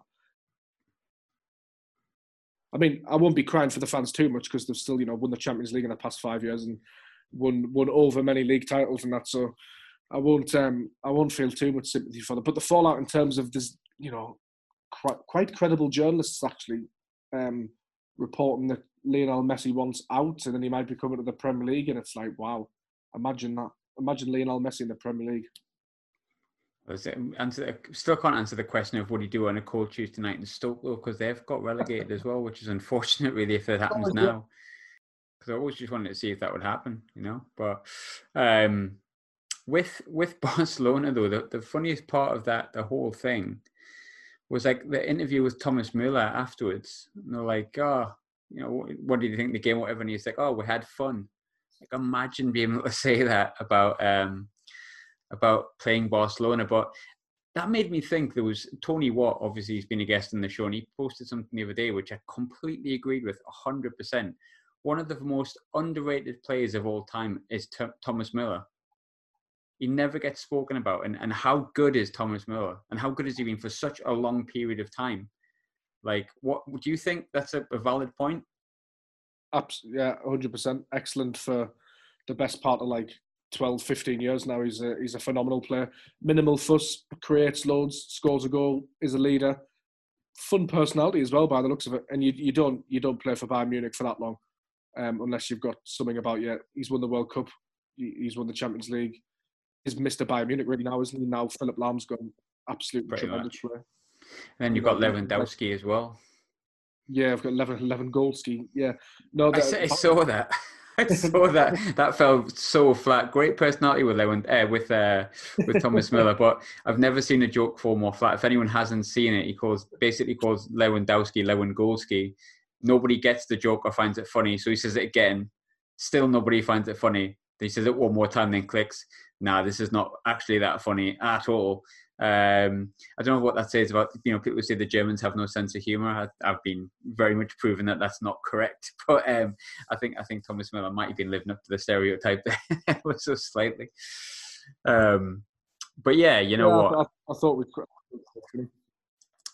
I mean, I won't be crying for the fans too much because they've still, you know, won the Champions League in the past five years and won won over many league titles and that. So I won't um I won't feel too much sympathy for them. But the fallout in terms of this, you know, quite, quite credible journalists actually um reporting that Lionel Messi wants out and then he might be coming to the Premier League, and it's like, wow, imagine that. Imagine Lionel Messi in the Premier League. It answer? Still can't answer the question of what do you do on a cold Tuesday night in Stoke though, because they've got relegated as well, which is unfortunate (laughs) really if that happens oh, now. Because I always just wanted to see if that would happen, you know. But um, with with (laughs) Barcelona though, the, the funniest part of that the whole thing was like the interview with Thomas Müller afterwards. And they're like, oh, you know, what, what did you think the game? Whatever, and he's like, oh, we had fun. Like imagine being able to (laughs) say that about um about playing Barcelona. But that made me think there was Tony Watt, obviously, he's been a guest on the show, and he posted something the other day which I completely agreed with 100%. One of the most underrated players of all time is T- Thomas Müller. He never gets spoken about. And, and how good is Thomas Müller? And how good has he been for such a long period of time? Like, what do you think that's a, a valid point? Absolutely, yeah, 100%. Excellent for the best part of like 12, 15 years now. He's a, he's a phenomenal player. Minimal fuss, creates loads, scores a goal, is a leader. Fun personality as well, by the looks of it. And you, you don't you don't play for Bayern Munich for that long, um, unless you've got something about you. He's won the World Cup. He's won the Champions League. He's Mr. Bayern Munich really now, isn't he? Now Philipp Lahm's gone absolutely Pretty tremendous way. And then you've got Lewandowski as well. Yeah, I've got Lewandowski. Yeah, no, I, I saw that. (laughs) I saw that. That fell so flat. Great personality with Lewin, uh, with uh, with Thomas Müller, (laughs) but I've never seen a joke fall more flat. If anyone hasn't seen it, he calls basically calls Lewandowski Lewandowski. Nobody gets the joke or finds it funny, so he says it again. Still, nobody finds it funny. He says it one more time, then clicks. Nah, this is not actually that funny at all. Um, I don't know what that says about you know people who say the Germans have no sense of humor. I, have been very much proven that that's not correct. (laughs) But um, I think I think Thomas Müller might have been living up to the stereotype there (laughs) so slightly. Um, but yeah, you know yeah, what? I, I, thought we.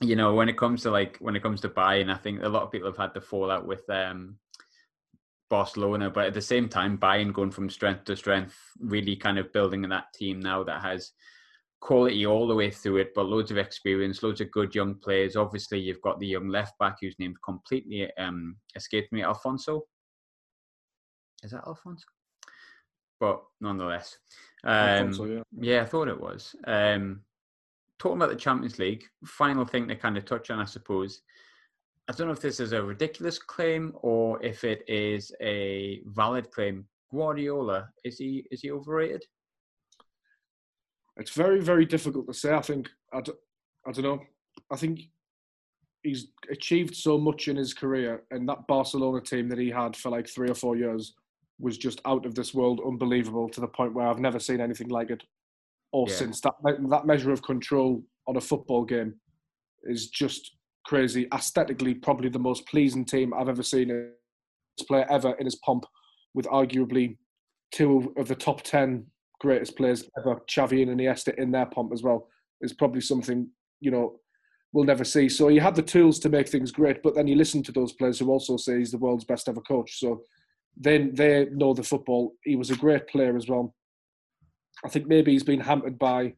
You know, when it comes to like when it comes to Bayern, I think a lot of people have had the fallout with um, Barcelona, but at the same time, Bayern going from strength to strength, really kind of building that team now that has quality all the way through it, but loads of experience, loads of good young players. Obviously, you've got the young left back whose name completely um, escaped me, Alphonso. Is that Alphonso? But nonetheless, um, Alphonso, yeah. yeah, I thought it was. Um, talking about the Champions League, final thing to kind of touch on, I suppose. I don't know if this is a ridiculous claim or if it is a valid claim. Guardiola is he is he overrated? It's very, very difficult to say. I think, I d- I don't know. I think he's achieved so much in his career, and that Barcelona team that he had for like three or four years was just out of this world, unbelievable to the point where I've never seen anything like it. Or yeah. since that that measure of control on a football game is just crazy. Aesthetically, probably the most pleasing team I've ever seen a player ever in his pomp, with arguably two of the top ten greatest players ever, Xavi and Iniesta, in their pomp as well, is probably something you know we'll never see. So he had the tools to make things great, but then you listen to those players who also say he's the world's best ever coach. So then they know the football. He was a great player as well. I think maybe he's been hampered by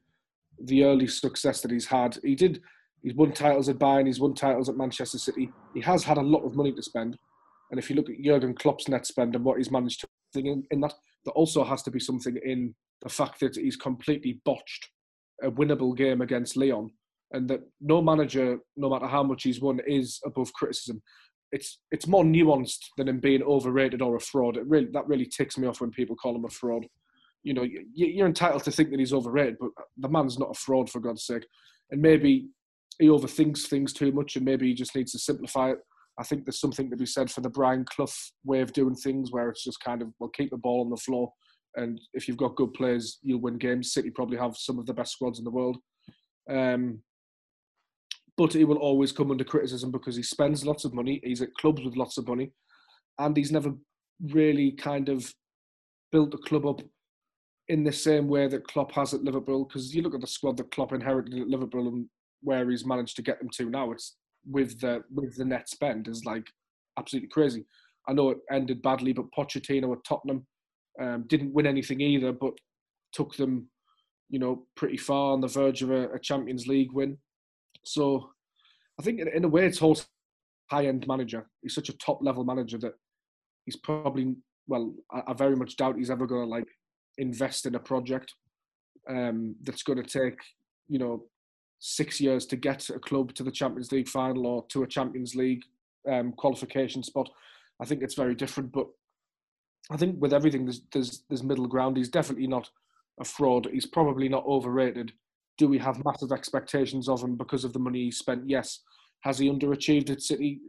the early success that he's had. He did. He's won titles at Bayern. He's won titles at Manchester City. He has had a lot of money to spend. And if you look at Jurgen Klopp's net spend and what he's managed to in, in that, there also has to be something in the fact that he's completely botched a winnable game against Lyon, and that no manager, no matter how much he's won, is above criticism. It's it's more nuanced than him being overrated or a fraud. It really that really ticks me off when people call him a fraud. You know, you're entitled to think that he's overrated, but the man's not a fraud for God's sake. And maybe he overthinks things too much, and maybe he just needs to simplify it. I think there's something to be said for the Brian Clough way of doing things, where it's just kind of well, keep the ball on the floor, and if you've got good players, you'll win games. City probably have some of the best squads in the world, um, but he will always come under criticism because he spends lots of money. He's at clubs with lots of money, and he's never really kind of built the club up in the same way that Klopp has at Liverpool. Because you look at the squad that Klopp inherited at Liverpool and where he's managed to get them to now, it's with the with the net spend is like absolutely crazy. I know it ended badly, but Pochettino at Tottenham um, didn't win anything either, but took them, you know, pretty far on the verge of a, a Champions League win. So I think in, in a way, it's whole high end manager. He's such a top level manager that he's probably well, I, I very much doubt he's ever going to like invest in a project um, that's going to take you know six years to get a club to the Champions League final or to a Champions League um, qualification spot. I think it's very different, but I think with everything there's, there's there's middle ground. He's definitely not a fraud. He's probably not overrated. Do we have massive expectations of him because of the money he spent? Yes. Has he underachieved at City?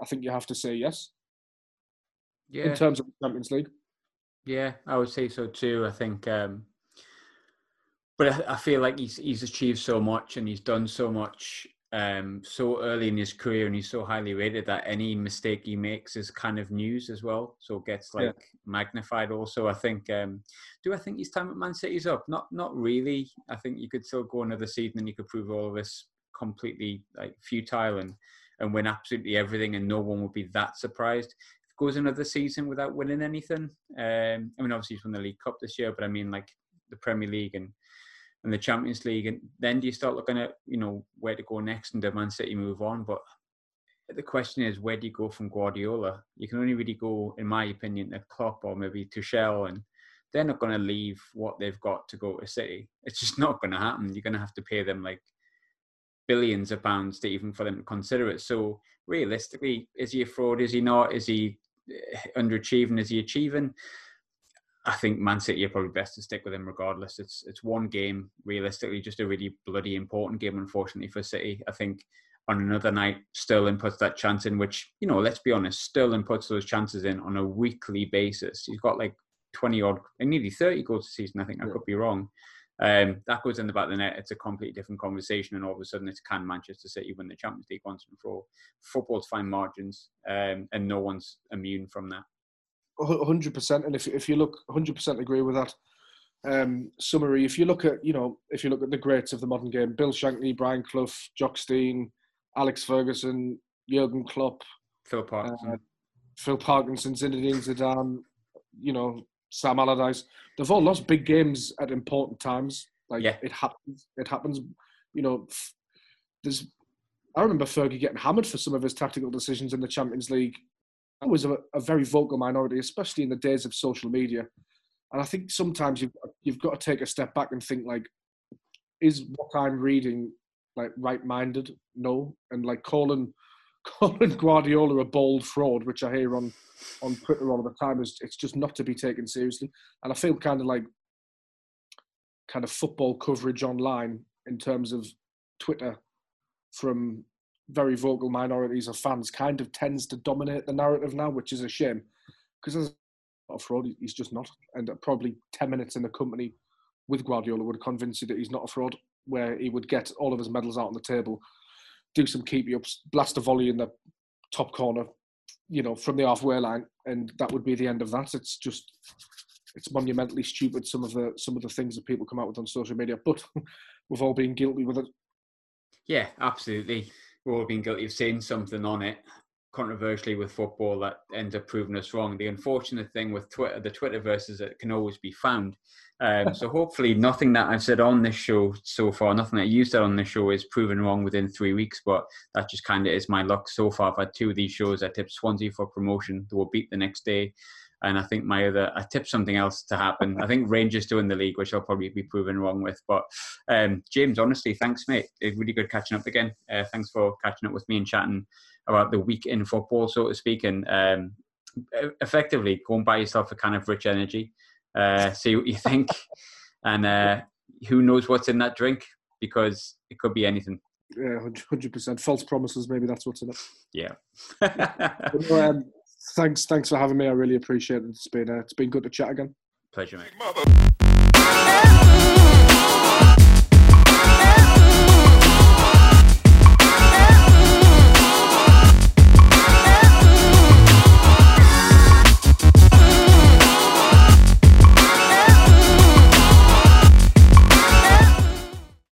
I think you have to say yes. Yeah. In terms of the Champions League. Yeah, I would say so too. I think, um, but I, I, feel like he's he's achieved so much and he's done so much um, so early in his career, and he's so highly rated that any mistake he makes is kind of news as well. So it gets like yeah. magnified. Also, I think. Um, do I think his time at Man City's up? Not not really. I think you could still go another season and you could prove all of this completely like futile and and win absolutely everything, and no one would be that surprised goes another season without winning anything. Um, I mean, obviously he's won the League Cup this year, but I mean like the Premier League and and the Champions League, and then do you start looking at you know where to go next and does Man City move on? But the question is, where do you go from Guardiola? You can only really go, in my opinion, to Klopp or maybe Tuchel, and they're not going to leave what they've got to go to City. It's just (laughs) not going to happen. You're going to have to pay them like billions of pounds to even for them to consider it. So realistically, is he a fraud? Is he not? Is he eh, underachieving? Is he achieving? I think Man City are probably best to stick with him regardless. It's it's one game, realistically, just a really bloody important game, unfortunately, for City. I think on another night, Sterling puts that chance in, which, you know, let's be honest, Sterling puts those chances in on a weekly basis. He's got like 20 odd, and nearly 30 goals a season, I think. I could be wrong. Um, that goes in the back of the net. It's a completely different conversation, and all of a sudden, it's can Manchester City win the Champions League once and for all? Football's fine margins, um, and no one's immune from that. Hundred percent, and if if you look, hundred percent agree with that. Um, summary: If you look at you know, if you look at the greats of the modern game, Bill Shankly, Brian Clough, Jock Stein, Alex Ferguson, Jurgen Klopp, Phil Parkinson, uh, Phil Parkinson, Zinedine Zidane, you know, Sam Allardyce. They've all lost big games at important times. Like yeah. it happens. It happens. You know, there's. I remember Fergie getting hammered for some of his tactical decisions in the Champions League. Was a, a very vocal minority, especially in the days of social media. And I think sometimes you've you've got to take a step back and think like, is what I'm reading like right-minded? No, and like calling (laughs) calling Guardiola a bold fraud, which I hear on on Twitter all the time, is it's just not to be taken seriously. And I feel kind of like kind of football coverage online in terms of Twitter from very vocal minorities of fans kind of tends to dominate the narrative now, which is a shame because as a fraud. He's just not. And probably 10 minutes in the company with Guardiola would convince you that he's not a fraud, where he would get all of his medals out on the table do some keepy ups, blast a volley in the top corner, you know, from the halfway line, and that would be the end of that. It's just it's monumentally stupid some of the some of the things that people come out with on social media, but (laughs) we've all been guilty with it. Yeah, absolutely. We've all been guilty of saying something on it controversially with football that ends up proving us wrong. The unfortunate thing with Twitter, the Twitterverse, is it can always be found. Um, so hopefully, nothing that I've said on this show so far, nothing that you said on this show, is proven wrong within three weeks. But that just kind of is my luck so far. I've had two of these shows. I tipped Swansea for promotion; they will beat the next day. And I think my other, I tipped something else to happen. I think Rangers doing the league, which I'll probably be proven wrong with. But um, James, honestly, thanks, mate. It's really good catching up again. Uh, thanks for catching up with me and chatting about the week in football, so to speak, and um, effectively go and buy yourself a kind of rich energy, uh, see what you think, and uh, who knows what's in that drink because it could be anything. Yeah, hundred percent. False promises. Maybe that's what's in it. Yeah. (laughs) But, um, thanks, thanks for having me. I really appreciate it. It's been uh, it's been good to chat again. Pleasure, mate.